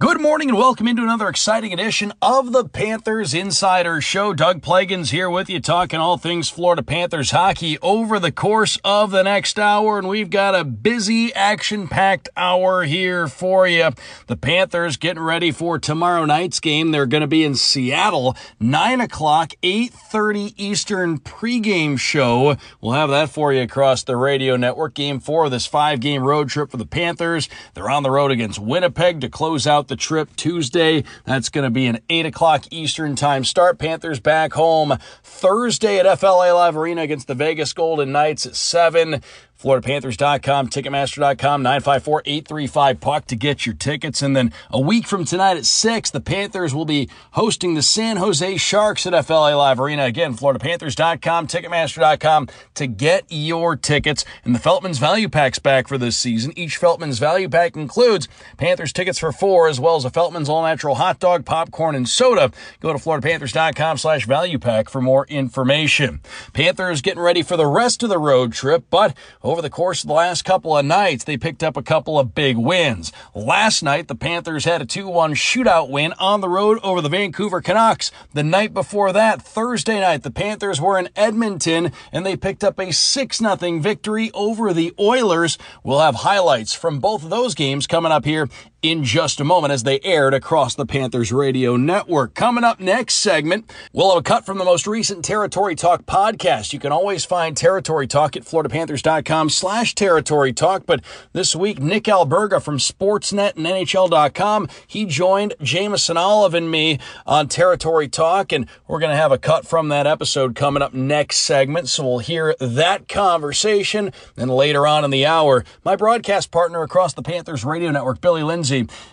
Good morning and welcome into another exciting edition of the Panthers Insider Show. Doug Plagens here with you, talking all things Florida Panthers hockey over the course of the next hour. And we've got a busy, action packed hour here for you. The Panthers getting ready for tomorrow night's game. They're going to be in Seattle, 9 o'clock, 8.30 Eastern pregame show. We'll have that for you across the radio network. Game four of this five game road trip for the Panthers. They're on the road against Winnipeg to close out the trip Tuesday. That's going to be an 8 o'clock Eastern time start. Panthers back home Thursday at FLA Live Arena against the Vegas Golden Knights at 7. FloridaPanthers.com, Ticketmaster.com, 954-835-PUCK to get your tickets. And then a week from tonight at 6, the Panthers will be hosting the San Jose Sharks at FLA Live Arena. Again, FloridaPanthers.com, Ticketmaster.com to get your tickets. And the Feltman's Value Pack's back for this season. Each Feltman's Value Pack includes Panthers tickets for four, as well as a Feltman's All-Natural Hot Dog, Popcorn, and Soda. Go to FloridaPanthers.com slash Value Pack for more information. Panthers getting ready for the rest of the road trip, but over the course of the last couple of nights, they picked up a couple of big wins. Last night, the Panthers had a 2-1 shootout win on the road over the Vancouver Canucks. The night before that, Thursday night, the Panthers were in Edmonton and they picked up a 6-0 victory over the Oilers. We'll have highlights from both of those games coming up here in just a moment as they aired across the Panthers radio network. Coming up next segment, we'll have a cut from the most recent Territory Talk podcast. You can always find Territory Talk at floridapanthers.com slash territory talk. But this week, Nick Alberga from Sportsnet and NHL.com, he joined Jameson Olive and me on Territory Talk, and we're going to have a cut from that episode coming up next segment. So we'll hear that conversation. And later on in the hour, my broadcast partner across the Panthers radio network, Billy Lindsay,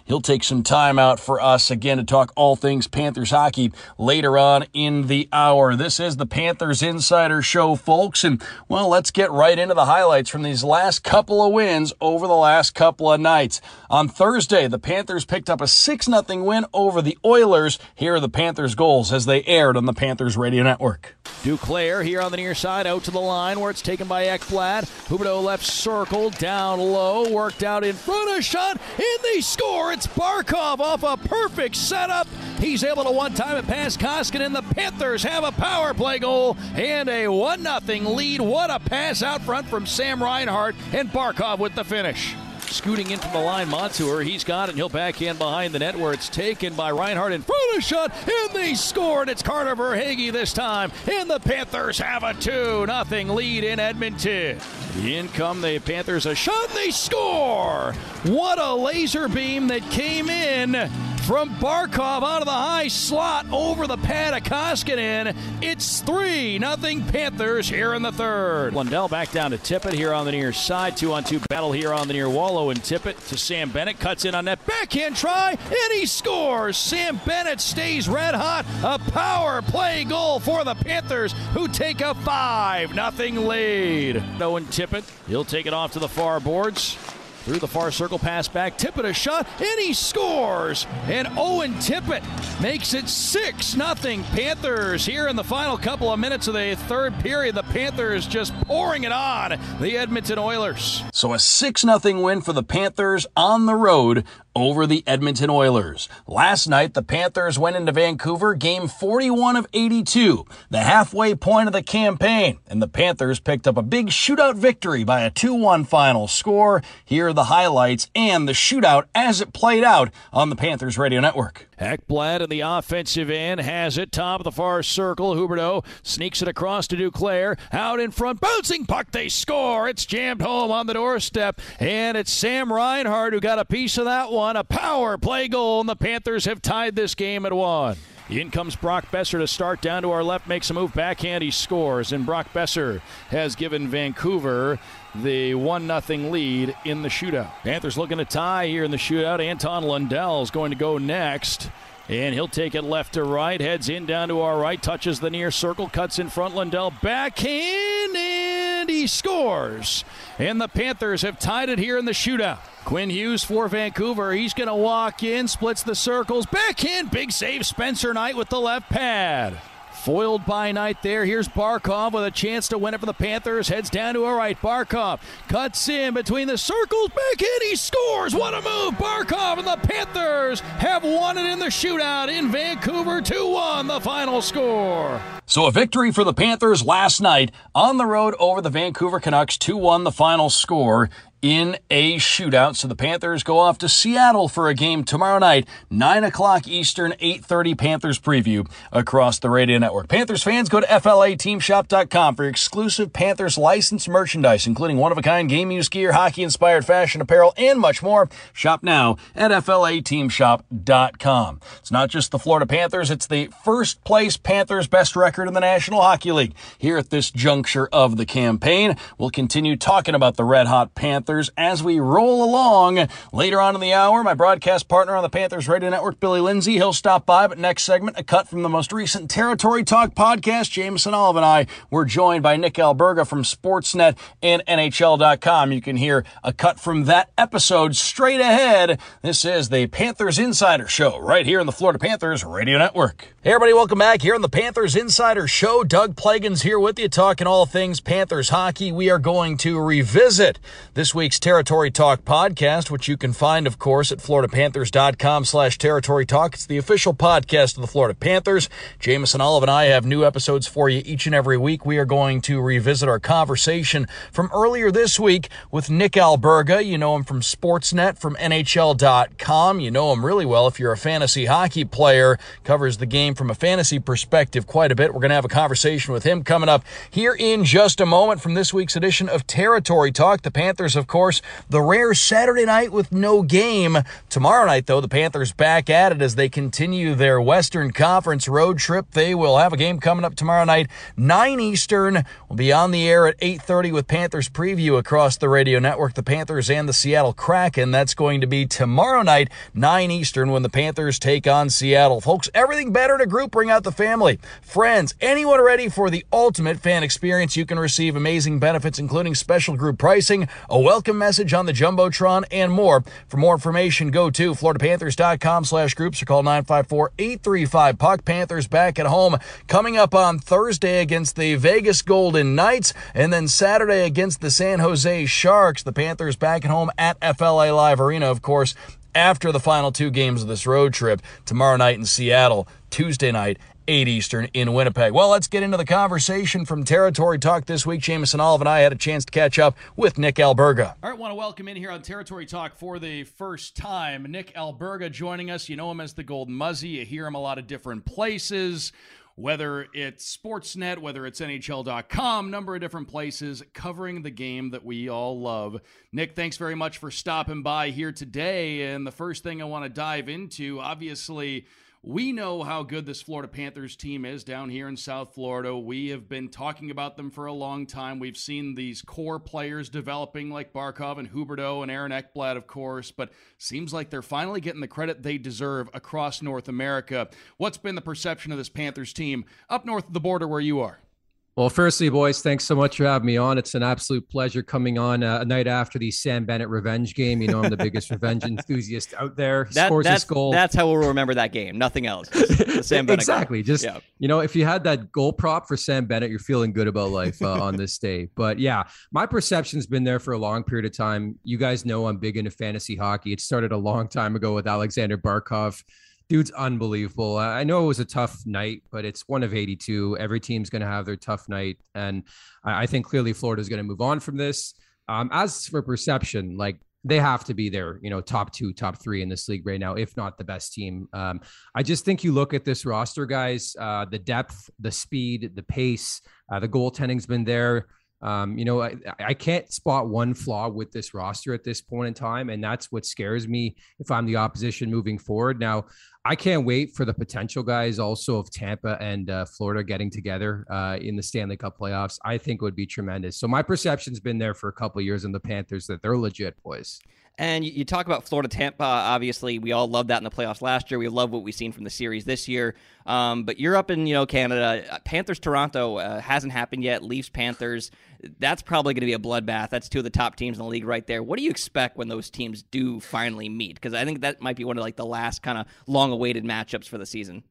He'll take some time out for us again to talk all things Panthers hockey later on in the hour. This is the Panthers Insider Show, folks. And well, let's get right into the highlights from these last couple of wins over the last couple of nights. On Thursday, the Panthers picked up a 6 0 win over the Oilers. Here are the Panthers' goals as they aired on the Panthers Radio Network. Duclair here on the near side, out to the line where it's taken by Ekblad. Huberdeau left circle, down low, worked out in front, of a shot, in they score. It's Barkov off a perfect setup. He's able to one time it past Koskinen. And the Panthers have a power play goal and a 1 0 lead. What a pass out front from Sam Reinhart, and Barkov with the finish. Scooting in from the line, Montour. He's got it, and he'll backhand behind the net where it's taken by Reinhart in front of shot, and they score, and it's Carter Verhaeghe this time. And the Panthers have a 2 0 lead in Edmonton. In come the Panthers, a shot, and they score! What a laser beam that came in from Barkov out of the high slot over the pad of Koskinen. It's 3 nothing Panthers here in the third. Lundell back down to Tippett here on the near side. Two on two battle here on the near Wallow and Tippett to Sam Bennett. Cuts in on that backhand try and he scores. Sam Bennett stays red hot. A power play goal for the Panthers who take a 5 nothing lead. Owen Tippett, he'll take it off to the far boards. Through the far circle, pass back. Tippett a shot, and he scores. And Owen Tippett makes it 6 nothing Panthers here in the final couple of minutes of the third period. The Panthers just pouring it on the Edmonton Oilers. So a 6 0 win for the Panthers on the road over the Edmonton Oilers. Last night, the Panthers went into Vancouver, game 41 of 82, the halfway point of the campaign, and the Panthers picked up a big shootout victory by a 2-1 final score. Here are the highlights and the shootout as it played out on the Panthers Radio Network. Ekblad in the offensive end has it top of the far circle. Huberdeau sneaks it across to Duclair. Out in front, bouncing puck. They score. It's jammed home on the doorstep, and it's Sam Reinhart who got a piece of that one. A power play goal, and the Panthers have tied this game at one. In comes Brock Boeser to start down to our left, makes a move backhand, he scores, and Brock Boeser has given Vancouver the 1 0 lead in the shootout. Panthers looking to tie here in the shootout. Anton Lundell is going to go next. And he'll take it left to right, heads in down to our right, touches the near circle, cuts in front. Lundell backhand, and he scores. And the Panthers have tied it here in the shootout. Quinn Hughes for Vancouver. He's going to walk in, splits the circles, backhand, big save. Spencer Knight with the left pad. Foiled by Knight there. Here's Barkov with a chance to win it for the Panthers. Heads down to a right. Barkov cuts in between the circles. Back in. He scores. What a move. Barkov and the Panthers have won it in the shootout in Vancouver 2 1, the final score. So a victory for the Panthers last night on the road over the Vancouver Canucks 2 1, the final score in a shootout. So the Panthers go off to Seattle for a game tomorrow night, 9 o'clock Eastern, 8.30 Panthers preview across the radio network. Panthers fans, go to FLATeamShop.com for exclusive Panthers licensed merchandise, including one-of-a-kind game use gear, hockey-inspired fashion apparel, and much more. Shop now at FLATeamShop.com. It's not just the Florida Panthers, it's the first place Panthers best record in the National Hockey League. Here at this juncture of the campaign, we'll continue talking about the Red Hot Panthers Panthers as we roll along. Later on in the hour, my broadcast partner on the Panthers Radio Network, Billy Lindsay, he'll stop by. But next segment, a cut from the most recent Territory Talk podcast. Jameson Olive and I were joined by Nick Alberga from Sportsnet and NHL.com. You can hear a cut from that episode straight ahead. This is the Panthers Insider Show right here in the Florida Panthers Radio Network. Hey, everybody, welcome back here on the Panthers Insider Show. Doug Plagens here with you, talking all things Panthers hockey. We are going to revisit this week's Territory Talk podcast, which you can find, of course, at floridapanthers.com slash territory talk. It's the official podcast of the Florida Panthers. Jameson Olive and I have new episodes for you each and every week. We are going to revisit our conversation from earlier this week with Nick Alberga. You know him from Sportsnet, from NHL.com. You know him really well if you're a fantasy hockey player, covers the game from a fantasy perspective quite a bit. We're going to have a conversation with him coming up here in just a moment from this week's edition of Territory Talk. The Panthers, of course, the rare Saturday night with no game. Tomorrow night, though, the Panthers back at it as they continue their Western Conference road trip. They will have a game coming up tomorrow night, 9 Eastern. We'll be on the air at 8.30 with Panthers preview across the radio network. The Panthers and the Seattle Kraken. That's going to be tomorrow night, 9 Eastern, when the Panthers take on Seattle. Folks, everything better to group, bring out the family, friends, anyone ready for the ultimate fan experience. You can receive amazing benefits, including special group pricing, a welcome message on the Jumbotron, and more. For more information, go to floridapanthers.com slash groups or call 954-835-PUCK. Panthers back at home coming up on Thursday against the Vegas Golden Knights, and then Saturday against the San Jose Sharks. The Panthers back at home at FLA Live Arena, of course, after the final two games of this road trip tomorrow night in Seattle, Tuesday night 8 Eastern in Winnipeg. Well, let's get into the conversation from Territory Talk this week. Jameson Olive and I had a chance to catch up with Nick Alberga. All right, want to welcome in here on Territory Talk for the first time. Nick Alberga joining us. You know him as the Golden Muzzy. You hear him a lot of different places whether it's Sportsnet, whether it's NHL.com, number of different places covering the game that we all love. Nick, thanks very much for stopping by here today. And the first thing I want to dive into, obviously, we know how good this Florida Panthers team is down here in South Florida. We have been talking about them for a long time. We've seen these core players developing like Barkov and Huberdeau and Aaron Ekblad, of course, but seems like they're finally getting the credit they deserve across North America. What's been the perception of this Panthers team up north of the border where you are? Well, firstly, boys, thanks so much for having me on. It's an absolute pleasure coming on uh, a night after the Sam Bennett revenge game. You know, I'm the biggest revenge enthusiast out there. That, scores that's, his goal. That's how we'll remember that game. Nothing else. Sam Bennett exactly. Goal. Just yeah. you know, if you had that goal prop for Sam Bennett, you're feeling good about life uh, on this day. But yeah, my perception's been there for a long period of time. You guys know I'm big into fantasy hockey. It started a long time ago with Alexander Barkov dude's unbelievable. I know it was a tough night, but it's one of 82. Every team's going to have their tough night. And I think clearly Florida's going to move on from this. Um, as for perception, like they have to be there, you know, top two, top three in this league right now, if not the best team. Um, I just think you look at this roster, guys, uh, the depth, the speed, the pace, uh, the goaltending's been there. Um, you know, I, I can't spot one flaw with this roster at this point in time. And that's what scares me if I'm the opposition moving forward. Now, I can't wait for the potential guys also of Tampa and uh, Florida getting together uh, in the Stanley Cup playoffs. I think would be tremendous. So my perception's been there for a couple years in the Panthers that they're legit boys. And you talk about Florida Tampa. Obviously, we all loved that in the playoffs last year. We love what we've seen from the series this year. Um, but you're up in you know Canada. Panthers Toronto uh, hasn't happened yet. Leafs Panthers. That's probably going to be a bloodbath. That's two of the top teams in the league right there. What do you expect when those teams do finally meet? Because I think that might be one of like the last kind of long-awaited matchups for the season.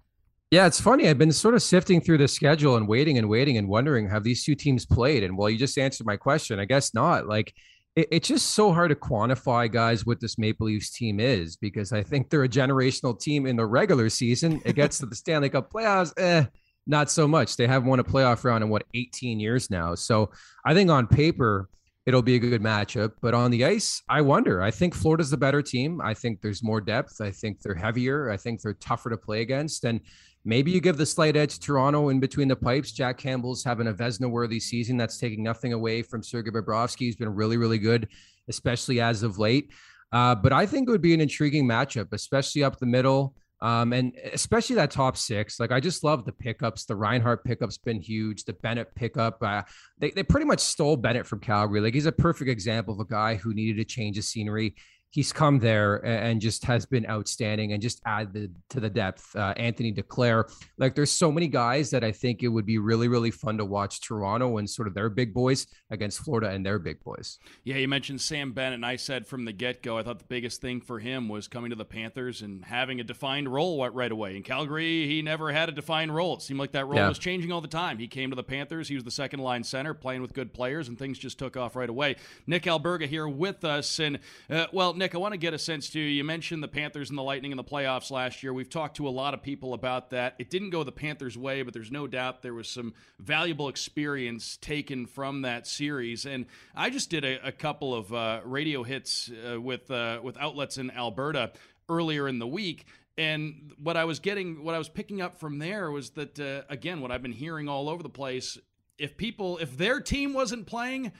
Yeah, it's funny. I've been sort of sifting through the schedule and waiting and waiting and wondering have these two teams played? And well, you just answered my question. I guess not. Like it, it's just so hard to quantify, guys, what this Maple Leafs team is because I think they're a generational team in the regular season. It gets to the Stanley Cup playoffs, eh, not so much. They haven't won a playoff round in what 18 years now. So I think on paper, it'll be a good matchup. But on the ice, I wonder. I think Florida's the better team. I think there's more depth. I think they're heavier. I think they're tougher to play against. And Maybe you give the slight edge to Toronto in between the pipes. Jack Campbell's having a Vezina worthy season. That's taking nothing away from Sergei Bobrovsky. He's been really, really good, especially as of late. Uh, but I think it would be an intriguing matchup, especially up the middle. Um, and especially that top six. Like I just love the pickups. The Reinhart pickup's been huge. The Bennett pickup, uh, they they pretty much stole Bennett from Calgary. Like he's a perfect example of a guy who needed a change of scenery he's come there and just has been outstanding and just added to the depth. Uh, Anthony Duclair, like there's so many guys that I think it would be really, really fun to watch Toronto and sort of their big boys against Florida and their big boys. Yeah, you mentioned Sam Bennett, and I said from the get go, I thought the biggest thing for him was coming to the Panthers and having a defined role right away. In Calgary, he never had a defined role. It seemed like that role yeah. was changing all the time. He came to the Panthers, he was the second line center, playing with good players, and things just took off right away. Nick Alberga here with us, and uh, well, Nick. Nick, I want to get a sense too. You mentioned the Panthers and the Lightning in the playoffs last year. We've talked to a lot of people about that. It didn't go the Panthers' way, but there's no doubt there was some valuable experience taken from that series. And I just did a, a couple of uh, radio hits uh, with uh, with outlets in Alberta earlier in the week. And what I was getting, what I was picking up from there was that, uh, again, what I've been hearing all over the place if people, if their team wasn't playing,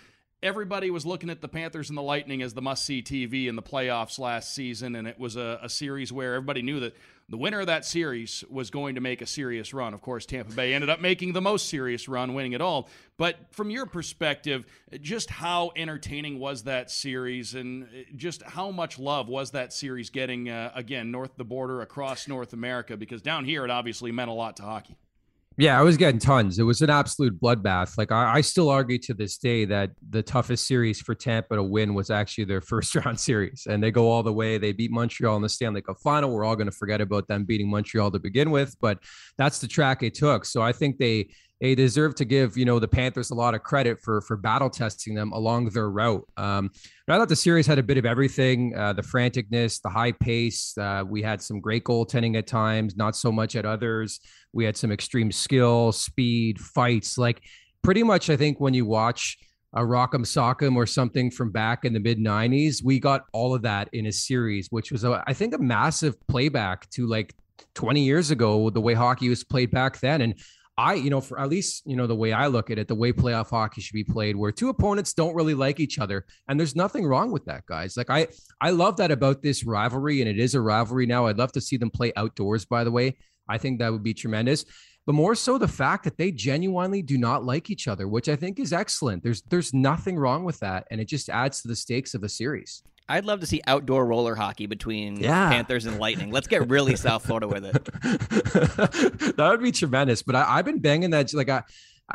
everybody was looking at the Panthers and the Lightning as the must see TV in the playoffs last season, and it was a, a, series where everybody knew that the winner of that series was going to make a serious run. Of course, Tampa Bay ended up making the most serious run, winning it all. But from your perspective, just how entertaining was that series, and just how much love was that series getting, uh, again, north the border across North America? Because down here, it obviously meant a lot to hockey. Yeah, I was getting tons. It was an absolute bloodbath. Like I, I, still argue to this day that the toughest series for Tampa to win was actually their first round series, and they go all the way. They beat Montreal in the Stanley Cup final. We're all going to forget about them beating Montreal to begin with, but that's the track it took. So I think they they deserve to give you know the Panthers a lot of credit for for battle testing them along their route. Um, I thought the series had a bit of everything: uh, the franticness, the high pace. Uh, we had some great goaltending at times, not so much at others. We had some extreme skill, speed, fights. Like pretty much, I think when you watch a Rock'em Sock'em or something from back in the mid 90s, we got all of that in a series, which was, a, I think, a massive playback to like 20 years ago, the way hockey was played back then. And I, you know, for at least, you know, the way I look at it, the way playoff hockey should be played, where two opponents don't really like each other. And there's nothing wrong with that, guys. Like I I love that about this rivalry, and it is a rivalry now. I'd love to see them play outdoors, by the way. I think that would be tremendous. But more so the fact that they genuinely do not like each other, which I think is excellent. There's there's nothing wrong with that. And it just adds to the stakes of the series. I'd love to see outdoor roller hockey between yeah. Panthers and Lightning. Let's get really South Florida with it. that would be tremendous. But I, have been banging that like I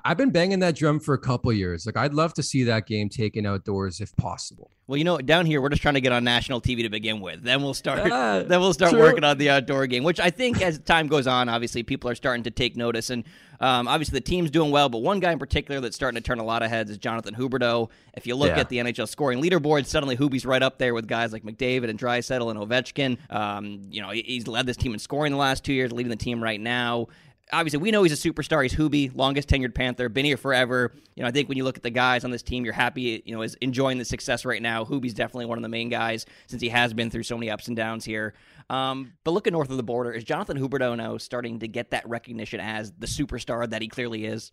I've been banging that drum for a couple years. Like I'd love to see that game taken outdoors if possible. Well, you know, down here we're just trying to get on national TV to begin with. Then we'll start. Then we'll start true. working on the outdoor game, which I think as time goes on, obviously people are starting to take notice. And um, obviously the team's doing well, but one guy in particular that's starting to turn a lot of heads is Jonathan Huberdeau. If you look yeah. at the NHL scoring leaderboard, suddenly Hubie's right up there with guys like McDavid and Draisaitl and Ovechkin. Um, you know, he's led this team in scoring the last two years, leading the team right now obviously we know he's a superstar. He's Hubie, longest tenured Panther, been here forever. You know, I think when you look at the guys on this team, you're happy, you know, is enjoying the success right now. Hubie's definitely one of the main guys since he has been through so many ups and downs here. Um, but looking north of the border, is Jonathan Huberdeau now starting to get that recognition as the superstar that he clearly is?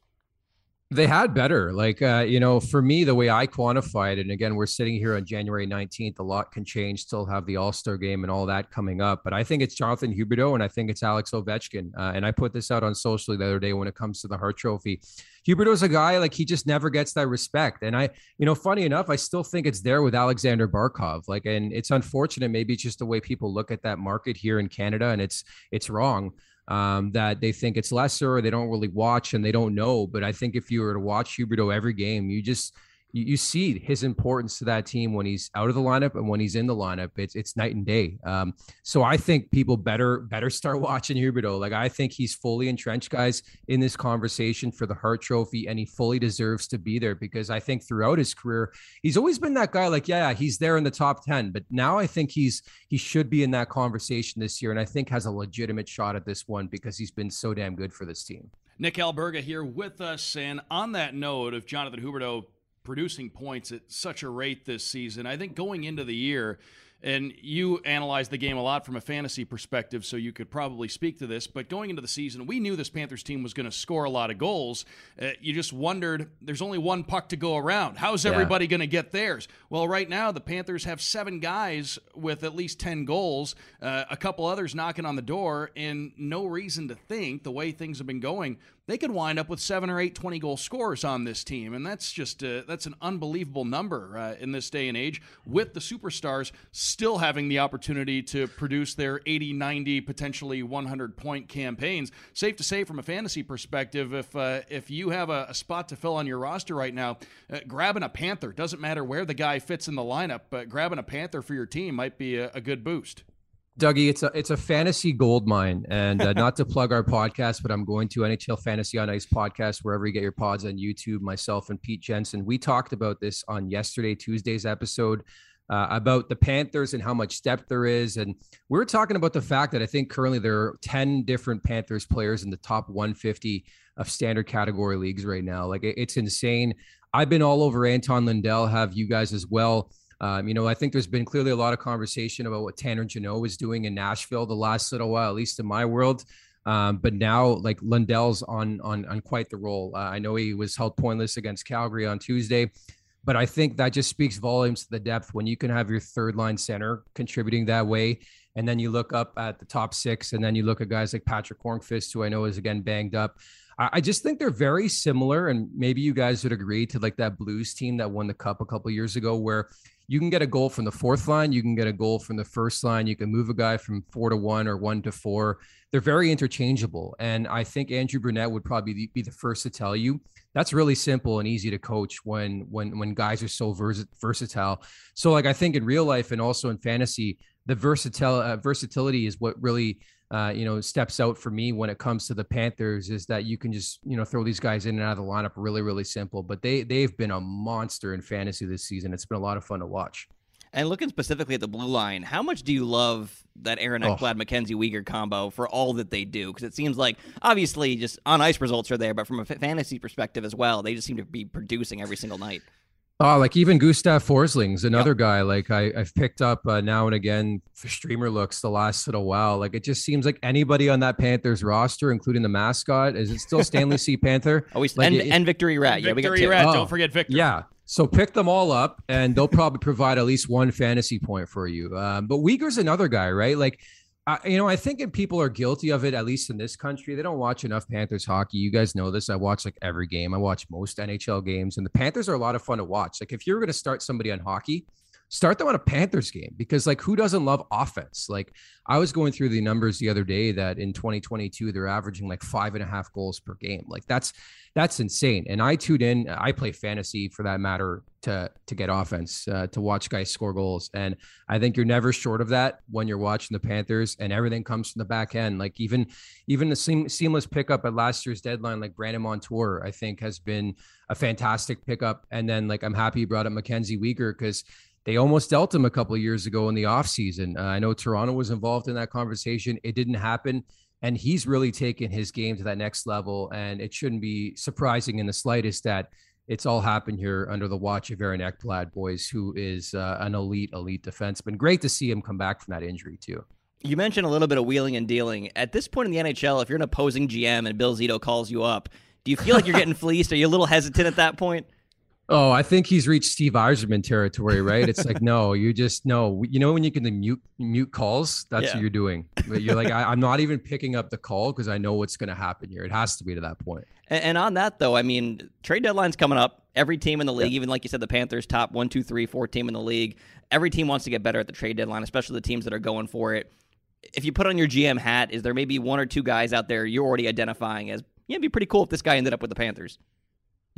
They had better. Like, uh, you know, for me, the way I quantify it, and again, we're sitting here on January 19th, a lot can change, still have the All Star game and all that coming up. But I think it's Jonathan Huberdeau and I think it's Alex Ovechkin. Uh, and I put this out on social the other day when it comes to the Hart Trophy. Huberdeau's a guy like he just never gets that respect. And I, you know, funny enough, I still think it's there with Alexander Barkov. Like, and it's unfortunate. Maybe it's just the way people look at that market here in Canada, and it's it's wrong um, that they think it's lesser or they don't really watch and they don't know. But I think if you were to watch Huberdeau every game, you just you, you see his importance to that team when he's out of the lineup and when he's in the lineup. It's it's night and day. Um, so I think people better better start watching Huberdeau. Like I think he's fully entrenched, guys, in this conversation for the Hart Trophy, and he fully deserves to be there because I think throughout his career he's always been that guy. Like yeah, he's there in the top ten, but now I think he's he should be in that conversation this year, and I think has a legitimate shot at this one because he's been so damn good for this team. Nick Alberga here with us, and on that note of Jonathan Huberdeau producing points at such a rate this season. I think going into the year, and you analyze the game a lot from a fantasy perspective, so you could probably speak to this. But going into the season, we knew this Panthers team was going to score a lot of goals. Uh, you just wondered there's only one puck to go around. How's everybody yeah. going to get theirs? Well, right now, the Panthers have seven guys with at least 10 goals, uh, a couple others knocking on the door, and no reason to think the way things have been going they could wind up with seven or eight 20 goal scorers on this team. And that's just uh, that's an unbelievable number uh, in this day and age with the superstars still having the opportunity to produce their 80, 90, potentially 100 point campaigns. Safe to say from a fantasy perspective, if, uh, if you have a, a, spot to fill on your roster right now, uh, grabbing a Panther, doesn't matter where the guy fits in the lineup, but grabbing a Panther for your team might be a, a good boost. Dougie, it's a it's a fantasy gold mine, and uh, not to plug our podcast, but I'm going to NHL Fantasy on Ice podcast wherever you get your pods on YouTube. Myself and Pete Jensen, we talked about this on yesterday Tuesday's episode uh, about the Panthers and how much depth there is, and we were talking about the fact that I think currently there are ten different Panthers players in the top 150 of standard category leagues right now. Like it, it's insane. I've been all over Anton Lundell, have you guys as well. Um, you know, I think there's been clearly a lot of conversation about what Tanner Jeannot is doing in Nashville the last little while, at least in my world. Um, but now, like Lundell's on on on quite the roll. Uh, I know he was held pointless against Calgary on Tuesday, but I think that just speaks volumes to the depth when you can have your third line center contributing that way, and then you look up at the top six, and then you look at guys like Patrick Hornqvist, who I know is again banged up. I just think they're very similar, and maybe you guys would agree to like that Blues team that won the Cup a couple years ago, where you can get a goal from the fourth line, you can get a goal from the first line, you can move a guy from four to one or one to four. They're very interchangeable. And I think Andrew Brunette would probably be the first to tell you that's really simple and easy to coach when when when guys are so vers- versatile. So like I think in real life and also in fantasy, the versatile uh, versatility is what really uh, you know, steps out for me when it comes to the Panthers is that you can just, you know, throw these guys in and out of the lineup really, really simple. But they they've been a monster in fantasy this season. It's been a lot of fun to watch. And looking specifically at the blue line, how much do you love that Aaron Ekblad, oh. Mackenzie Weegar combo for all that they do? Because it seems like obviously just on ice results are there, but from a fantasy perspective as well, they just seem to be producing every single night. Oh, like even Gustav Forsling's another yep. guy. Like I, have picked up uh, now and again for streamer looks the last little while. Like it just seems like anybody on that Panthers roster, including the mascot, is it still Stanley C. Panther? Oh, like and, it, and Victory Rat. Yeah, we got Rat. Oh, Don't forget Victor. Yeah. So pick them all up, and they'll probably provide at least one fantasy point for you. Um, but Weegar's another guy, right? Like I, you know, I think people are guilty of it, at least in this country. They don't watch enough Panthers hockey. You guys know this. I watch like every game. I watch most NHL games, and the Panthers are a lot of fun to watch. Like if you're going to start somebody on hockey, start them on a Panthers game because like who doesn't love offense? Like I was going through the numbers the other day that in 2022 they're averaging like five and a half goals per game. Like that's that's insane. And I tuned in. I play fantasy for that matter to to get offense uh, to watch guys score goals. And I think you're never short of that when you're watching the Panthers. And everything comes from the back end. Like even even the seam, seamless pickup at last year's deadline, like Brandon Montour, I think has been a fantastic pickup. And then like I'm happy you brought up Mackenzie Weegar because they almost dealt him a couple years ago in the offseason. Uh, I know Toronto was involved in that conversation. It didn't happen. And he's really taken his game to that next level. And it shouldn't be surprising in the slightest that it's all happened here under the watch of Aaron Ekblad, boys, who is uh, an elite, elite defenseman. Great to see him come back from that injury, too. You mentioned a little bit of wheeling and dealing. At this point in the NHL, if you're an opposing GM and Bill Zito calls you up, do you feel like you're getting fleeced? Are you a little hesitant at that point? Oh, I think he's reached Steve Yzerman territory, right? It's like, no, you just no. You know when you can mute mute calls, that's yeah. what you're doing. But you're like, I, am not even picking up the call because I know what's going to happen here. It has to be to that point. And, and, on that though, I mean, trade deadline's coming up. Every team in the league, yeah. even like you said, the Panthers top one, two, three, four team in the league. Every team wants to get better at the trade deadline, especially the teams that are going for it. If you put on your GM hat, is there maybe one or two guys out there you're already identifying as? Yeah, it'd be pretty cool if this guy ended up with the Panthers.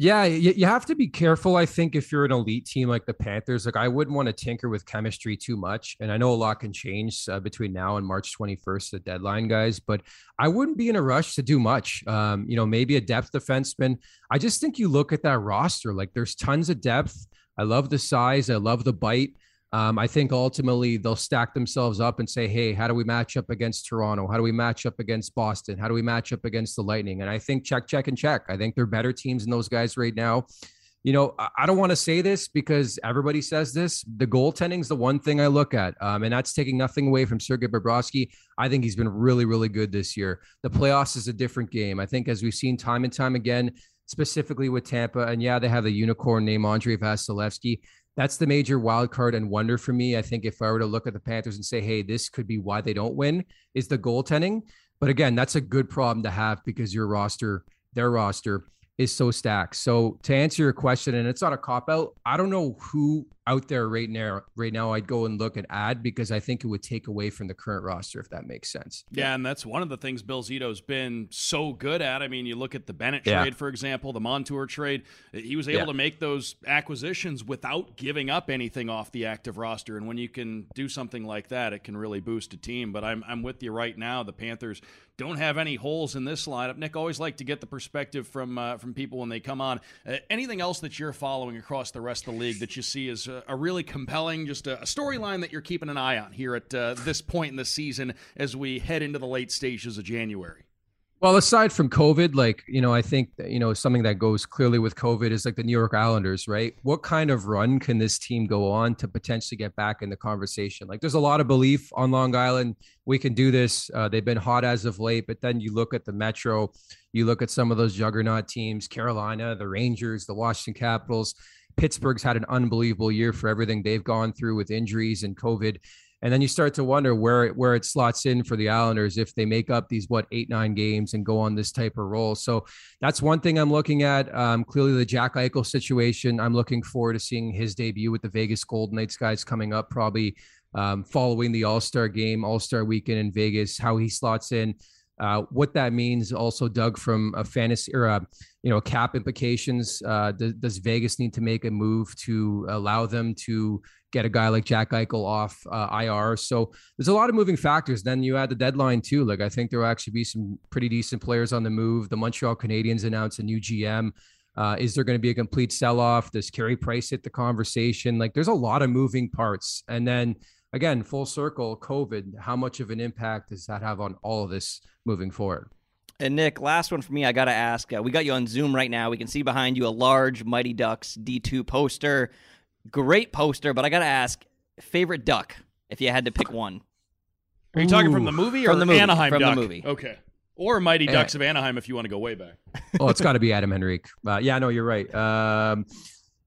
Yeah, you, you have to be careful. I think if you're an elite team like the Panthers, like I wouldn't want to tinker with chemistry too much. And I know a lot can change uh, between now and March 21st, the deadline, guys. But I wouldn't be in a rush to do much. Um, you know, maybe a depth defenseman. I just think you look at that roster, like there's tons of depth. I love the size. I love the bite. Um, I think ultimately they'll stack themselves up and say, hey, how do we match up against Toronto? How do we match up against Boston? How do we match up against the Lightning? And I think check, check, and check. I think they're better teams than those guys right now. You know, I don't want to say this because everybody says this. The goaltending is the one thing I look at, um, and that's taking nothing away from Sergei Bobrovsky. I think he's been really, really good this year. The playoffs is a different game. I think, as we've seen time and time again, specifically with Tampa, and yeah, they have the unicorn named Andrei Vasilevskiy that's the major wild card and wonder for me. I think if I were to look at the Panthers and say, hey, this could be why they don't win, is the goaltending. But again, that's a good problem to have because your roster, their roster, is so stacked. So to answer your question, and it's not a cop out, I don't know who out there right now right now I'd go and look and add because I think it would take away from the current roster if that makes sense. Yeah, and that's one of the things Bill Zito's been so good at. I mean, you look at the Bennett yeah. trade, for example, the Montour trade. He was able yeah. to make those acquisitions without giving up anything off the active roster. And when you can do something like that, it can really boost a team. But I'm I'm with you right now. The Panthers don't have any holes in this lineup. Nick always like to get the perspective from uh, from people when they come on. Uh, anything else that you're following across the rest of the league that you see as uh, a, really compelling, just a, a storyline that you're keeping an eye on here at uh, this point in the season as we head into the late stages of January? Well, aside from COVID, like, you know, I think, you know, something that goes clearly with COVID is like the New York Islanders, right? What kind of run can this team go on to potentially get back in the conversation? Like, there's a lot of belief on Long Island. We can do this. Uh, they've been hot as of late, but then you look at the Metro, you look at some of those juggernaut teams, Carolina, the Rangers, the Washington Capitals. Pittsburgh's had an unbelievable year for everything they've gone through with injuries and COVID. And then you start to wonder where where it slots in for the Islanders if they make up these what eight nine games and go on this type of role. So that's one thing I'm looking at. Um, clearly, the Jack Eichel situation. I'm looking forward to seeing his debut with the Vegas Golden Knights guys coming up, probably um, following the All Star game, All Star weekend in Vegas. How he slots in. Uh, what that means also, Doug, from a fantasy or a, you know cap implications. Uh, does, does, Vegas need to make a move to allow them to get a guy like Jack Eichel off uh, IR? So there's a lot of moving factors. Then you add the deadline too. Like I think there will actually be some pretty decent players on the move. The Montreal Canadiens announced a new GM. Uh, is there going to be a complete sell off? Does Carey Price hit the conversation? Like there's a lot of moving parts, and then again, full circle, COVID, how much of an impact does that have on all of this moving forward? And Nick, last one for me. I got to ask. Uh, we got you on Zoom right now. We can see behind you a large Mighty Ducks D2 poster. Great poster, but I got to ask favorite duck if you had to pick one. Are you Ooh, talking from the movie or from the movie, Anaheim from Duck? the movie? Okay. Or Mighty Ducks of Anaheim if you want to go way back. oh, it's got to be Adam Henrique. Uh, yeah, no, you're right. Um,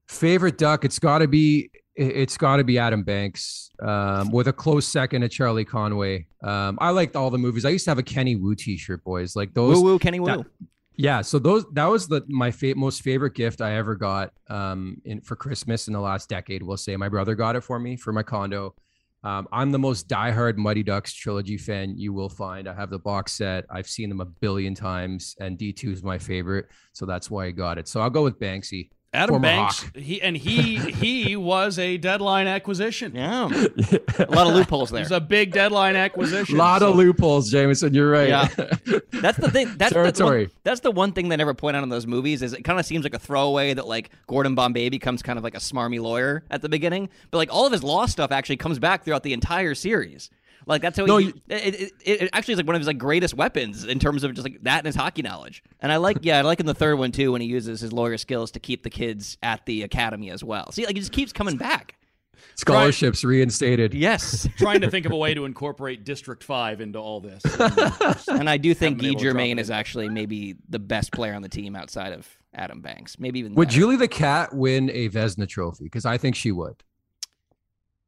favorite duck, it's got to be it's got to be Adam Banks um, with a close second to Charlie Conway. Um, I liked all the movies. I used to have a Kenny Wu T-shirt, boys. Like those. Woo woo, Kenny Woo. That, Yeah, so those that was the my fa- most favorite gift I ever got um in for Christmas in the last decade. We'll say my brother got it for me for my condo. Um, I'm the most diehard Mighty Ducks trilogy fan you will find. I have the box set. I've seen them a billion times, and D2 is my favorite, so that's why I got it. So I'll go with Banksy. Adam Former Banks, Hawk. he and he he was a deadline acquisition. Yeah, a lot of loopholes there. It there. was a big deadline acquisition. A lot so- of loopholes, Jameson. You're right. Yeah. That's the thing. That's the Territory. one, that's the one thing they never point out in those movies is it kind of seems like a throwaway that like Gordon Bombay becomes kind of like a smarmy lawyer at the beginning, but like all of his law stuff actually comes back throughout the entire series. Like that's how No, he, you- it, it, it, it actually is like one of his like greatest weapons in terms of just like that and his hockey knowledge. And I like yeah, I like in the third one too when he uses his lawyer skills to keep the kids at the academy as well. See, like he just keeps coming back. Scholarships reinstated. Yes. trying to think of a way to incorporate District Five into all this. And I do think been Guy able to drop Germain is actually maybe the best player on the team outside of Adam Banks. Maybe even Would better. Julie the Cat win a Vezina trophy? Because I think she would.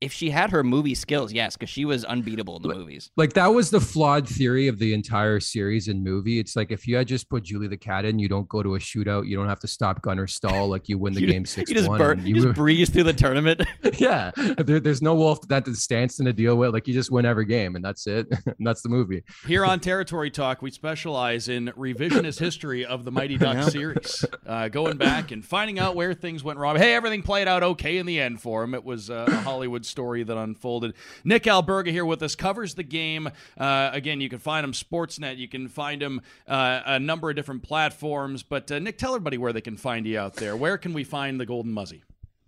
If she had her movie skills, yes, because she was unbeatable in the movies. Like that was the flawed theory of the entire series and movie. It's like if you had just put Julie the Cat in, you don't go to a shootout, you don't have to stop Gunnar Stahl, like you win the You- game six You just, one. bur- you just breeze through the tournament. yeah, there, there's no Wolf that to Stanton to deal with. Like you just win every game, and that's it. and that's the movie. Here on Territory Talk, we specialize in revisionist history of the Mighty Ducks series, uh, going back and finding out where things went wrong. Hey, everything played out okay in the end for him. It was uh, a Hollywood story that unfolded. Nick Alberga here with us covers the game. Uh, again, you can find him Sportsnet. You can find him uh, a number of different platforms. But uh, Nick, tell everybody where they can find you out there. Where can we find the Golden Muzzy?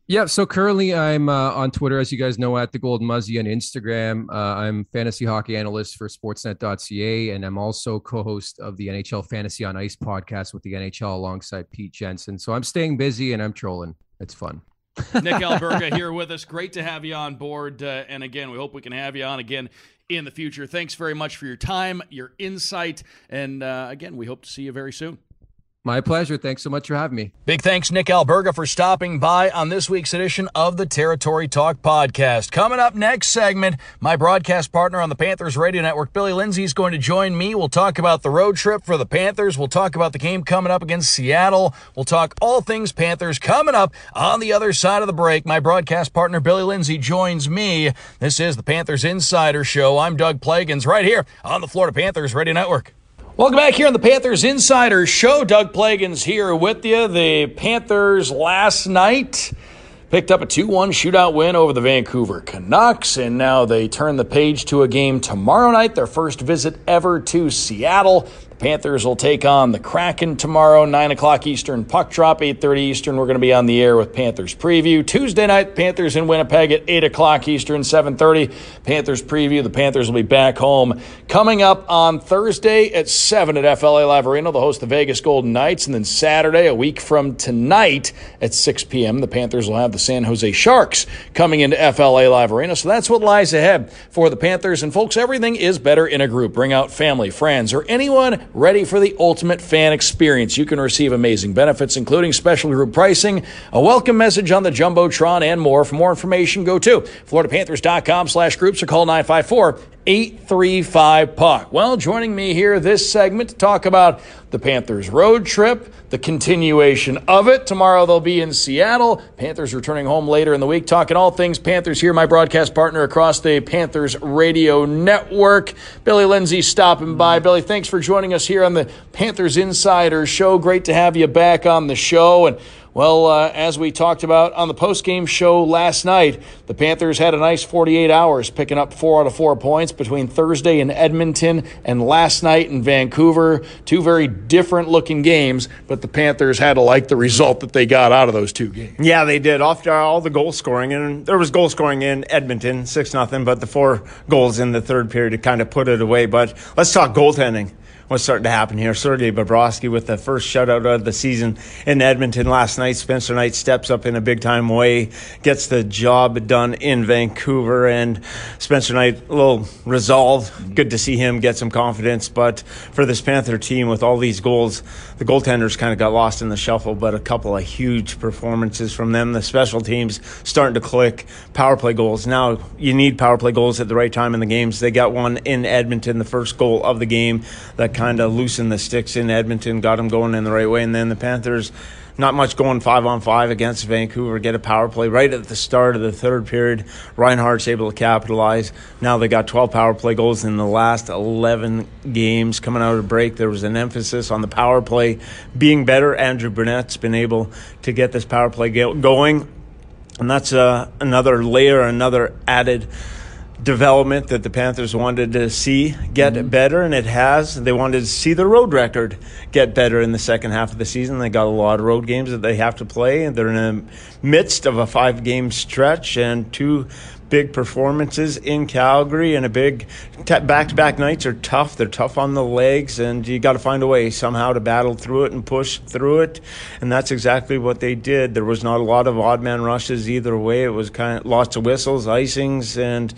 Yeah, so currently I'm uh, on Twitter, as you guys know, at the Golden Muzzy on Instagram. Uh, I'm fantasy hockey analyst for Sportsnet.ca, and I'm also co-host of the NHL Fantasy on Ice podcast with the NHL alongside Pete Jensen. So I'm staying busy and I'm trolling. It's fun. Nick Alberga here with us. Great to have you on board. Uh, and again, we hope we can have you on again in the future. Thanks very much for your time, your insight, and uh, again, we hope to see you very soon. My pleasure. Thanks so much for having me. Big thanks, Nick Alberga, for stopping by on this week's edition of the Territory Talk podcast. Coming up next segment, my broadcast partner on the Panthers Radio Network, Billy Lindsay, is going to join me. We'll talk about the road trip for the Panthers. We'll talk about the game coming up against Seattle. We'll talk all things Panthers coming up on the other side of the break. My broadcast partner, Billy Lindsay, joins me. This is the Panthers Insider Show. I'm Doug Plagens right here on the Florida Panthers Radio Network. Welcome back here on the Panthers Insider Show. Doug Plagens here with you. The Panthers last night picked up a 2 1 shootout win over the Vancouver Canucks, and now they turn the page to a game tomorrow night, their first visit ever to Seattle. The Panthers will take on the Kraken tomorrow, 9 o'clock Eastern, puck drop, 8.30 Eastern. We're going to be on the air with Panthers preview. Tuesday night, Panthers in Winnipeg at 8 o'clock Eastern, 7.30. Panthers preview. The Panthers will be back home. Coming up on Thursday at 7 at FLA Live Arena, they'll host the Vegas Golden Knights. And then Saturday, a week from tonight at 6 p.m., the Panthers will have the San Jose Sharks coming into FLA Live Arena. So that's what lies ahead for the Panthers. And folks, everything is better in a group. Bring out family, friends, or anyone ready for the ultimate fan experience. You can receive amazing benefits, including special group pricing, a welcome message on the Jumbotron, and more. For more information, go to floridapanthers.com slash groups or call 954 835 puck. Well, joining me here this segment to talk about the Panthers road trip, the continuation of it. Tomorrow they'll be in Seattle. Panthers returning home later in the week. Talking all things Panthers here, my broadcast partner across the Panthers radio network, Billy Lindsay, stopping by. Billy, thanks for joining us here on the Panthers Insider Show. Great to have you back on the show. And well, uh, as we talked about on the postgame show last night, the Panthers had a nice 48 hours, picking up four out of four points between Thursday in Edmonton and last night in Vancouver. Two very different looking games, but the Panthers had to like the result that they got out of those two games. Yeah, they did. After all the goal scoring, and there was goal scoring in Edmonton, six nothing, but the four goals in the third period to kind of put it away. But let's talk goaltending. What's starting to happen here? Sergei Bobrovsky with the first shutout of the season in Edmonton last night. Spencer Knight steps up in a big time way, gets the job done in Vancouver, and Spencer Knight a little resolved. Good to see him get some confidence. But for this Panther team with all these goals, the goaltenders kind of got lost in the shuffle. But a couple of huge performances from them. The special teams starting to click. Power play goals. Now you need power play goals at the right time in the games. They got one in Edmonton, the first goal of the game that kind of loosened the sticks in Edmonton, got them going in the right way, and then the Panthers not much going five on five against Vancouver. Get a power play right at the start of the third period. Reinhart's able to capitalize. Now they got 12 power play goals in the last 11 games. Coming out of break, there was an emphasis on the power play being better. Andrew Brunette's been able to get this power play going, and that's uh, another layer, another added development that the Panthers wanted to see get mm-hmm. better, and it has. They wanted to see the road record get better in the second half of the season. They got a lot of road games that they have to play, and they're in the midst of a five game stretch and two big performances in Calgary and a big back to back nights are tough. They're tough on the legs, and you got to find a way somehow to battle through it and push through it. And that's exactly what they did. There was not a lot of odd man rushes either way. It was kind of lots of whistles, icings, and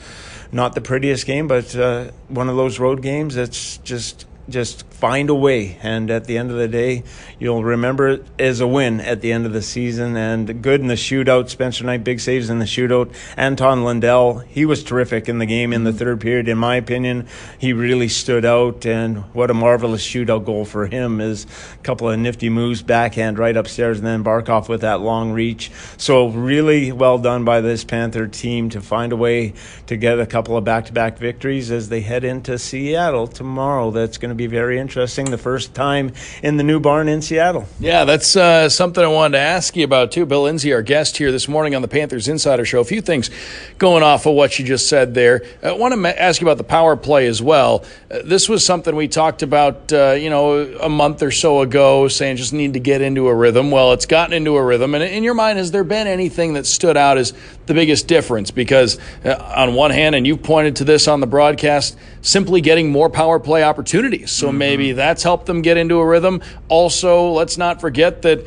not the prettiest game, but uh, one of those road games that's just just find a way. And at the end of the day, you'll remember it as a win at the end of the season. And good in the shootout. Spencer Knight, big saves in the shootout. Anton Lundell, he was terrific in the game in the mm-hmm. third period. In my opinion, he really stood out. And what a marvelous shootout goal for him is a couple of nifty moves, backhand right upstairs, and then Barkov with that long reach. So really well done by this Panther team to find a way to get a couple of back-to-back victories as they head into Seattle tomorrow. That's going to be very interesting. The first time in the new barn in Seattle. Yeah, that's uh, something I wanted to ask you about too. Bill Lindsay, our guest here this morning on the Panthers Insider Show. A few things going off of what you just said there. I want to ask you about the power play as well. Uh, this was something we talked about, uh, you know, a month or so ago, saying just need to get into a rhythm. Well, it's gotten into a rhythm. And in your mind, has there been anything that stood out as the biggest difference? Because uh, on one hand, and you've pointed to this on the broadcast simply getting more power play opportunities. So mm-hmm. maybe that's helped them get into a rhythm. Also, let's not forget that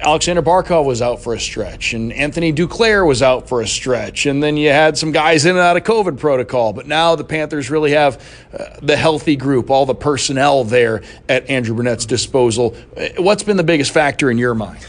Alexander Barkov was out for a stretch and Anthony Duclair was out for a stretch. And then you had some guys in and out of COVID protocol. But now the Panthers really have uh, the healthy group, all the personnel there at Andrew Brunette's disposal. Uh, what's been the biggest factor in your mind?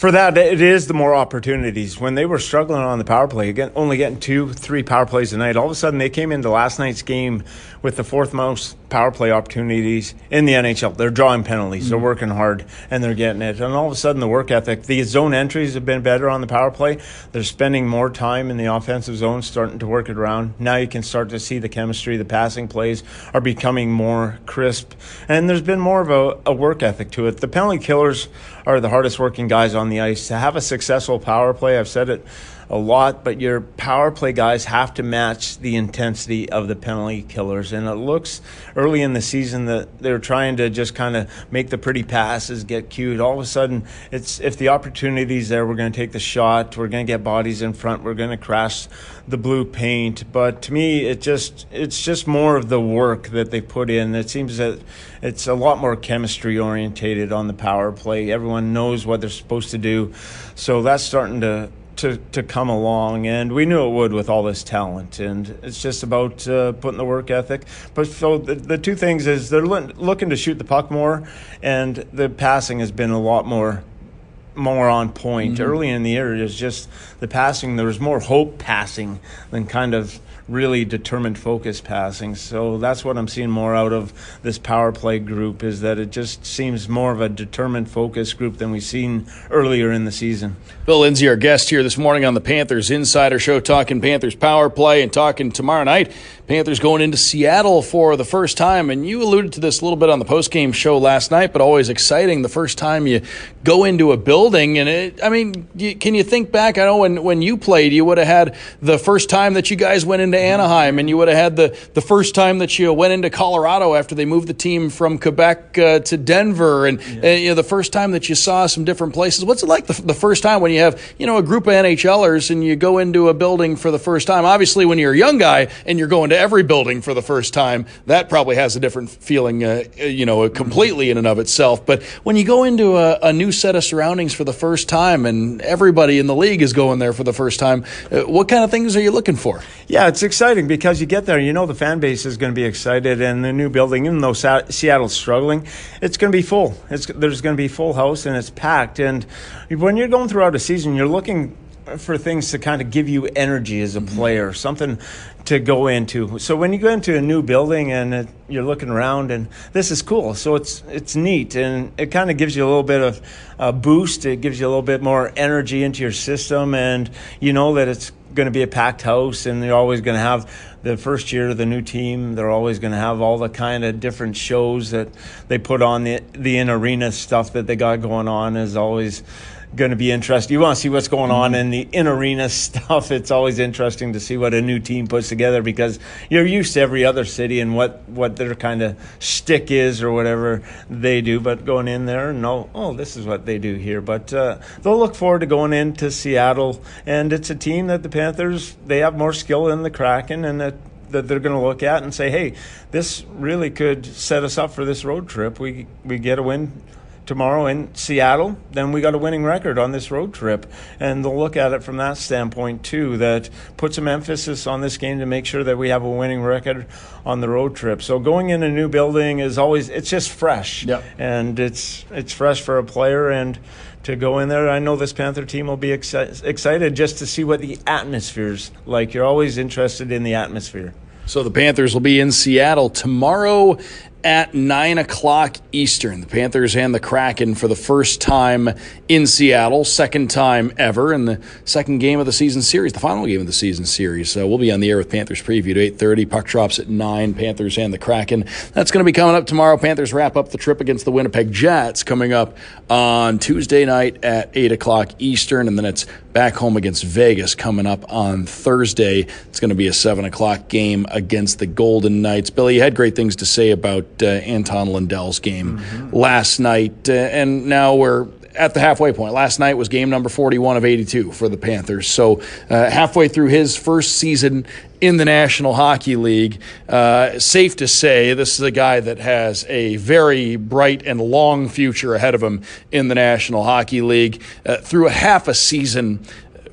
For that, it is the more opportunities. When they were struggling on the power play, again, only getting two, three power plays a night, all of a sudden they came into last night's game with the fourth most power play opportunities in the NHL. They're drawing penalties, mm-hmm. they're working hard, and they're getting it. And all of a sudden, the work ethic, the zone entries have been better on the power play. They're spending more time in the offensive zone, starting to work it around. Now you can start to see the chemistry, the passing plays are becoming more crisp, and there's been more of a, a work ethic to it. The penalty killers are the hardest working guys on the ice. To have a successful power play, I've said it a lot, but your power play guys have to match the intensity of the penalty killers. And it looks early in the season that they're trying to just kind of make the pretty passes, get cute. All of a sudden, it's if the opportunity's there, we're going to take the shot. We're going to get bodies in front. We're going to crash the blue paint. But to me, it just it's just more of the work that they put in. It seems that it's a lot more chemistry orientated on the power play. Everyone knows what they're supposed to do, so that's starting to to, to come along, and we knew it would with all this talent. And it's just about uh, putting the work ethic. But so the, the two things is they're looking to shoot the puck more, and the passing has been a lot more more on point. Mm-hmm. Early in the year, it was just the passing. There was more hope passing than kind of really determined focus passing. So that's what I'm seeing more out of this power play group is that it just seems more of a determined focus group than we've seen earlier in the season. Bill Lindsay, our guest here this morning on the Panthers Insider Show, talking Panthers power play and talking tomorrow night Panthers going into Seattle for the first time, and you alluded to this a little bit on the postgame show last night, but always exciting the first time you go into a building. And it, I mean, you, can you think back? I know when, when you played, you would have had the first time that you guys went into Anaheim, and you would have had the, the first time that you went into Colorado after they moved the team from Quebec uh, to Denver, and yeah. uh, you know, the first time that you saw some different places. What's it like the, the first time when you have you know a group of NHLers and you go into a building for the first time? Obviously, when you're a young guy and you're going to every building for the first time, that probably has a different feeling, uh, you know, completely in and of itself. But when you go into a, a, new set of surroundings for the first time and everybody in the league is going there for the first time, uh, what kind of things are you looking for? Yeah, it's exciting because you get there, you know, the fan base is going to be excited, and the new building, even though Seattle's struggling, it's going to be full. It's, there's going to be full house and it's packed. And when you're going throughout a season, you're looking for things to kind of give you energy as a mm-hmm. player, something to go into. So when you go into a new building and it, you're looking around and this is cool, so it's it's neat and it kind of gives you a little bit of a boost. It gives you a little bit more energy into your system, and you know that it's going to be a packed house, and you're always going to have the first year of the new team. They're always going to have all the kind of different shows that they put on the the in arena stuff that they got going on is always going to be interesting. You want to see what's going on in the in arena stuff. It's always interesting to see what a new team puts together because you're used to every other city and what, what their kind of stick is or whatever they do. But going in there know, oh, this is what they do here. But uh, they'll look forward to going into Seattle. And it's a team that the Panthers, they have more skill than the Kraken and that that they're going to look at and say, "Hey, this really could set us up for this road trip. We we get a win tomorrow in Seattle, then we got a winning record on this road trip. And they'll look at it from that standpoint, too, that puts some emphasis on this game to make sure that we have a winning record on the road trip. So going in a new building is always, it's just fresh. Yep. And it's, it's fresh for a player. And to go in there, I know this Panther team will be exci- excited just to see what the atmosphere's like. You're always interested in the atmosphere. So the Panthers will be in Seattle tomorrow at 9 o'clock Eastern. The Panthers and the Kraken for the first time in Seattle, second time ever, and the second game of the season series, the final game of the season series. So we'll be on the air with Panthers preview at 8.30. Puck drops at 9, Panthers and the Kraken. That's going to be coming up tomorrow. Panthers wrap up the trip against the Winnipeg Jets coming up on Tuesday night at 8 o'clock Eastern, and then it's back home against Vegas coming up on Thursday. It's going to be a 7 o'clock game against the Golden Knights. Billy, you had great things to say about uh, Anton Lundell's game mm-hmm. last night, uh, and now we're at the halfway point. Last night was game number 41 of 82 for the Panthers. So, uh, halfway through his first season in the National Hockey League, uh, safe to say this is a guy that has a very bright and long future ahead of him in the National Hockey League. Uh, through a half a season,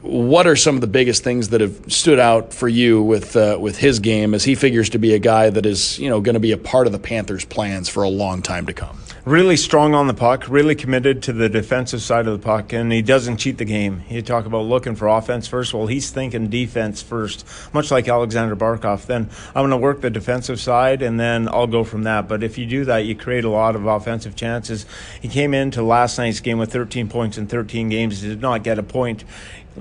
what are some of the biggest things that have stood out for you with uh, with his game as he figures to be a guy that is you know going to be a part of the Panthers' plans for a long time to come? Really strong on the puck, really committed to the defensive side of the puck, and he doesn't cheat the game. You talk about looking for offense first. Well, he's thinking defense first, much like Alexander Barkov. Then I'm going to work the defensive side, and then I'll go from that. But if you do that, you create a lot of offensive chances. He came into last night's game with 13 points in 13 games. He did not get a point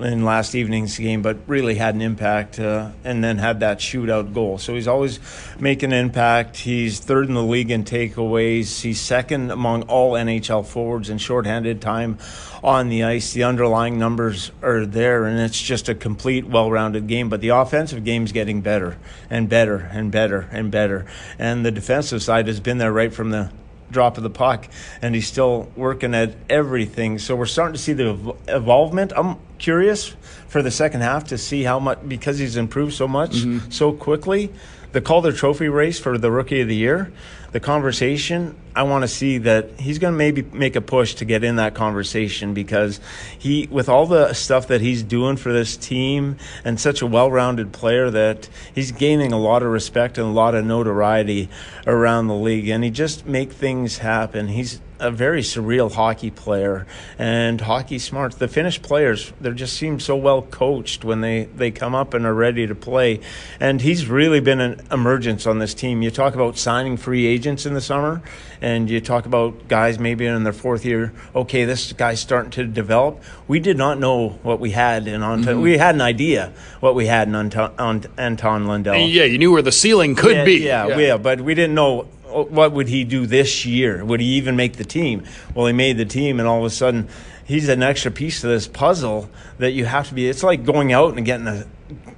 in last evening's game, but really had an impact uh, and then had that shootout goal. So he's always making an impact. He's third in the league in takeaways. He's second among all NHL forwards in shorthanded time on the ice. The underlying numbers are there, and it's just a complete, well rounded game. But the offensive game's getting better and better and better and better. And the defensive side has been there right from the drop of the puck, and he's still working at everything. So we're starting to see the evolvement. I'm curious for the second half to see how much because he's improved so much mm-hmm. so quickly. The Calder Trophy race for the Rookie of the Year the conversation, I want to see that he's going to maybe make a push to get in that conversation because he, with all the stuff that he's doing for this team and such a well rounded player, that he's gaining a lot of respect and a lot of notoriety around the league. And he just make things happen. He's a very surreal hockey player and hockey smart. The Finnish players, they just seem so well coached when they, they come up and are ready to play. And he's really been an emergence on this team. You talk about signing free agents in the summer, and you talk about guys maybe in their fourth year. Okay, this guy's starting to develop. We did not know what we had in Anton. Mm-hmm. We had an idea what we had in Anton, Anton Lundell. Yeah, you knew where the ceiling could yeah, be. Yeah, yeah, yeah, but we didn't know what would he do this year? Would he even make the team? Well, he made the team, and all of a sudden, he's an extra piece to this puzzle that you have to be. It's like going out and getting a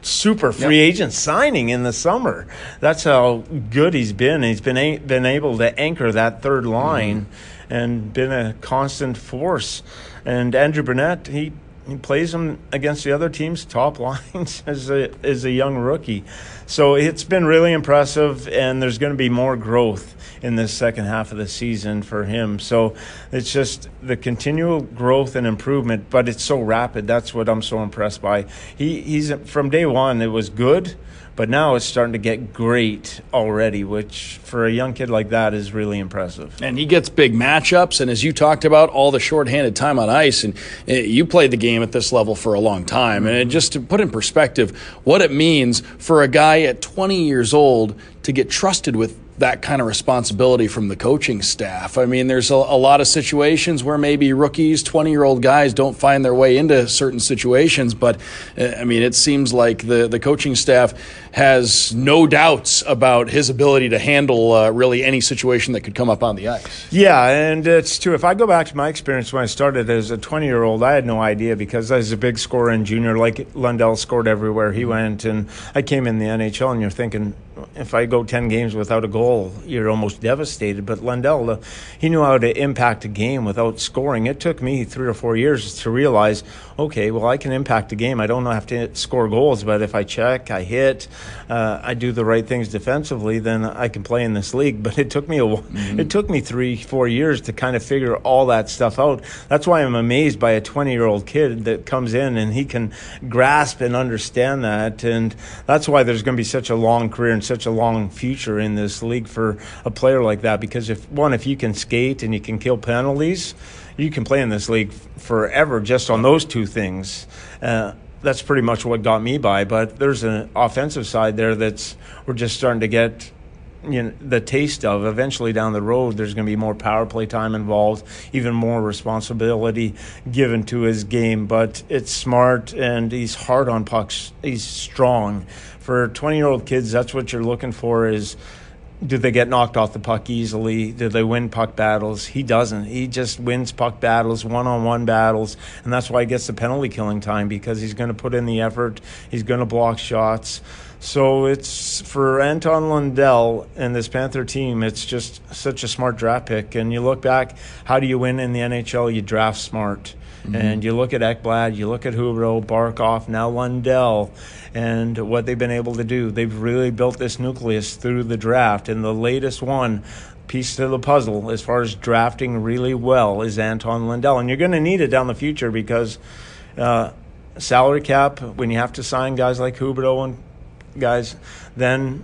super free yep. agent signing in the summer. That's how good he's been. He's been a- been able to anchor that third line mm-hmm. and been a constant force. And Andrew Brunette, he he plays him against the other team's top lines as a as a young rookie. So it's been really impressive, and there's going to be more growth in this second half of the season for him. So it's just the continual growth and improvement, but it's so rapid. That's what I'm so impressed by. He he's from day one. It was good but now it's starting to get great already, which for a young kid like that is really impressive. And he gets big matchups, and as you talked about, all the shorthanded time on ice, and eh, you played the game game at this level for a long time. And just to put in perspective what it means for a guy at 20 years old to get trusted with that kind of responsibility from the coaching staff. I mean, there's a, a lot of situations where maybe rookies, 20 year old guys don't find their way into certain situations, but uh, I mean, it seems like the, the coaching staff has no doubts about his ability to handle uh, really any situation that could come up on the ice. Yeah, and it's true. If I go back to my experience when I started as a 20 year old, I had no idea because I was a big scorer in junior, like Lundell scored everywhere he went. And I came in the NHL, and you're thinking, if I go 10 games without a goal, you're almost devastated. But Lundell, uh, he knew how to impact a game without scoring. It took me three or four years to realize, okay, well, I can impact the game. I don't have to score goals, but if I check, I hit, uh, I do the right things defensively, then I can play in this league. But it took me a, mm-hmm. it took me three, four years to kind of figure all that stuff out. That's why I'm amazed by a 20 year old kid that comes in and he can grasp and understand that. And that's why there's going to be such a long career and such a long future in this league for a player like that. Because if one, if you can skate and you can kill penalties, you can play in this league forever just on those two things. Uh, that's pretty much what got me by. But there's an offensive side there that's we're just starting to get you know the taste of eventually down the road there's going to be more power play time involved even more responsibility given to his game but it's smart and he's hard on pucks he's strong for 20 year old kids that's what you're looking for is do they get knocked off the puck easily? Do they win puck battles? He doesn't. He just wins puck battles, one on one battles, and that's why he gets the penalty killing time because he's going to put in the effort, he's going to block shots. So it's for Anton Lundell and this Panther team, it's just such a smart draft pick. And you look back, how do you win in the NHL? You draft smart. Mm-hmm. And you look at Ekblad, you look at Huberdeau, Barkov, now Lundell, and what they've been able to do. They've really built this nucleus through the draft. And the latest one, piece to the puzzle, as far as drafting really well, is Anton Lundell. And you're going to need it down the future because uh, salary cap, when you have to sign guys like Huberdeau and guys, then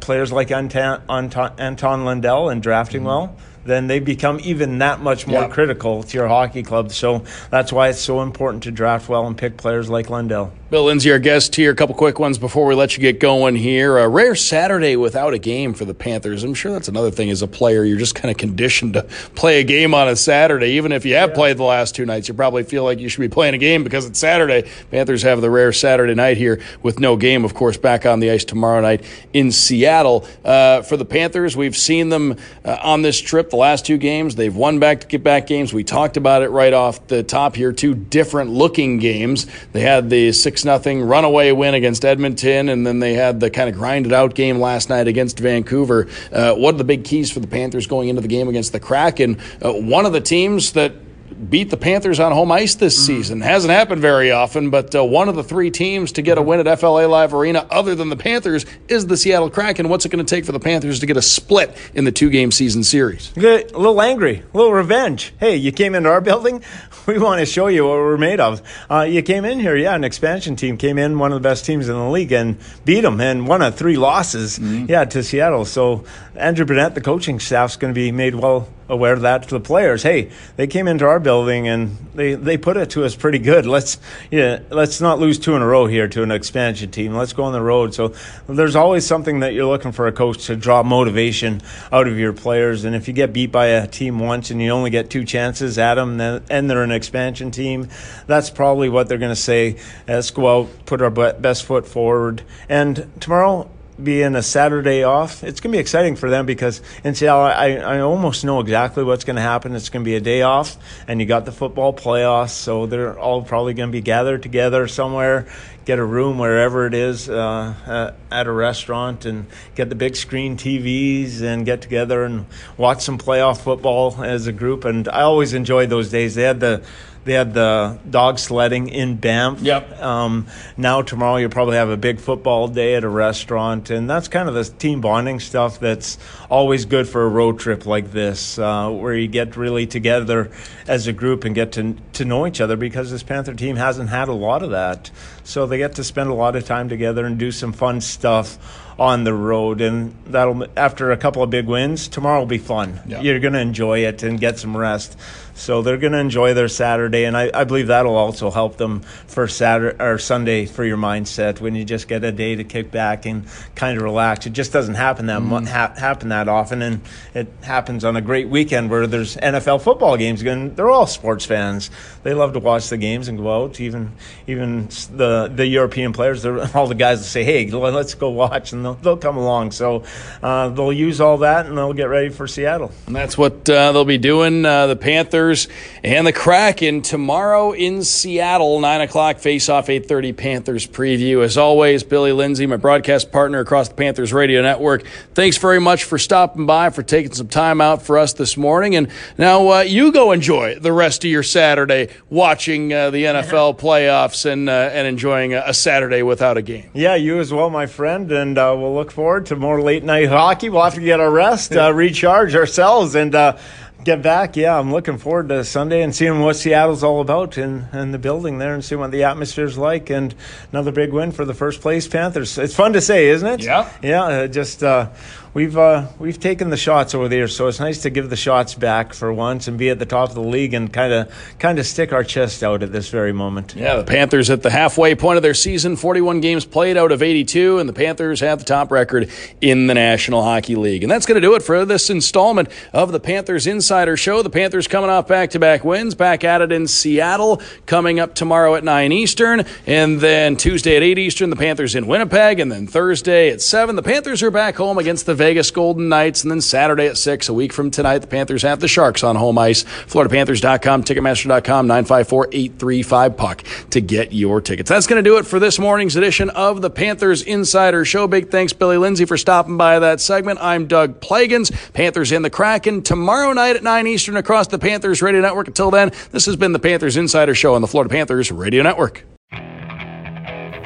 players like Anton, Anton, Anton Lundell and drafting mm-hmm. well then they become even that much more yep. critical to your hockey club. So that's why it's so important to draft well and pick players like Lundell. Bill Lindsay, our guest here. A couple quick ones before we let you get going here. A rare Saturday without a game for the Panthers. I'm sure that's another thing as a player. You're just kind of conditioned to play a game on a Saturday. Even if you have yeah. played the last two nights, you probably feel like you should be playing a game because it's Saturday. Panthers have the rare Saturday night here with no game, of course, back on the ice tomorrow night in Seattle. Uh, for the Panthers, we've seen them uh, on this trip the last two games. They've won back to get back games. We talked about it right off the top here. Two different looking games. They had the six 6 nothing runaway win against Edmonton, and then they had the kind of grinded out game last night against Vancouver. Uh, what are the big keys for the Panthers going into the game against the Kraken? Uh, one of the teams that beat the Panthers on home ice this mm. season. Hasn't happened very often, but uh, one of the three teams to get a win at FLA Live Arena, other than the Panthers, is the Seattle Kraken. What's it going to take for the Panthers to get a split in the two game season series? Get a little angry, a little revenge. Hey, you came into our building. We want to show you what we're made of. Uh, you came in here, yeah, an expansion team came in, one of the best teams in the league, and beat them, and one of three losses, mm-hmm. yeah, to Seattle. So Andrew Brunette, the coaching staff's going to be made well aware of that to the players. Hey, they came into our building and they, they put it to us pretty good. Let's yeah, let's not lose two in a row here to an expansion team. Let's go on the road. So there's always something that you're looking for a coach to draw motivation out of your players. And if you get beat by a team once and you only get two chances at them, and they're an expansion team, that's probably what they're going to say. Let's go out, put our best foot forward. And tomorrow being a Saturday off, it's going to be exciting for them because in Seattle, I, I almost know exactly what's going to happen. It's going to be a day off, and you got the football playoffs, so they're all probably going to be gathered together somewhere, get a room wherever it is uh, at a restaurant, and get the big screen TVs and get together and watch some playoff football as a group. And I always enjoyed those days. They had the they had the dog sledding in Banff. Yep. Um, now tomorrow you'll probably have a big football day at a restaurant, and that's kind of the team bonding stuff that's always good for a road trip like this, uh, where you get really together as a group and get to to know each other because this Panther team hasn't had a lot of that. So they get to spend a lot of time together and do some fun stuff on the road, and that'll after a couple of big wins, tomorrow will be fun. Yeah. You're going to enjoy it and get some rest. So they're going to enjoy their Saturday, and I, I believe that'll also help them for Saturday or Sunday for your mindset when you just get a day to kick back and kind of relax. It just doesn't happen that mu- mm-hmm. ha- happen that often, and it happens on a great weekend where there's NFL football games. And they're all sports fans. They love to watch the games and go out. Even even the the European players, they're all the guys that say, "Hey, let's go watch," and they'll, they'll come along. So uh, they'll use all that and they'll get ready for Seattle. And that's what uh, they'll be doing. Uh, the Panthers and the Kraken tomorrow in Seattle, nine o'clock. Face off, eight thirty. Panthers preview. As always, Billy Lindsay, my broadcast partner across the Panthers radio network. Thanks very much for stopping by, for taking some time out for us this morning. And now uh, you go enjoy the rest of your Saturday watching uh, the NFL playoffs and uh, and enjoying a, a Saturday without a game. Yeah, you as well, my friend, and uh, we'll look forward to more late night hockey. We'll have to get our rest, uh, recharge ourselves, and uh, get back. Yeah, I'm looking forward to Sunday and seeing what Seattle's all about in, in the building there and seeing what the atmosphere's like. And another big win for the first place Panthers. It's fun to say, isn't it? Yeah. Yeah, uh, just. Uh, We've uh, we've taken the shots over the years, so it's nice to give the shots back for once and be at the top of the league and kind of kind of stick our chest out at this very moment. Yeah, the Panthers at the halfway point of their season, 41 games played out of 82, and the Panthers have the top record in the National Hockey League. And that's going to do it for this installment of the Panthers Insider Show. The Panthers coming off back to back wins, back at it in Seattle, coming up tomorrow at 9 Eastern, and then Tuesday at 8 Eastern, the Panthers in Winnipeg, and then Thursday at 7. The Panthers are back home against the Vegas Golden Knights, and then Saturday at 6, a week from tonight, the Panthers have the Sharks on home ice. FloridaPanthers.com, Ticketmaster.com, 954 835 Puck to get your tickets. That's going to do it for this morning's edition of the Panthers Insider Show. Big thanks, Billy Lindsay, for stopping by that segment. I'm Doug Plagens. Panthers in the Kraken tomorrow night at 9 Eastern across the Panthers Radio Network. Until then, this has been the Panthers Insider Show on the Florida Panthers Radio Network.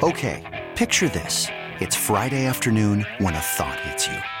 Okay, picture this. It's Friday afternoon when a thought hits you.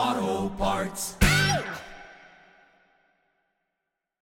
Auto Parts.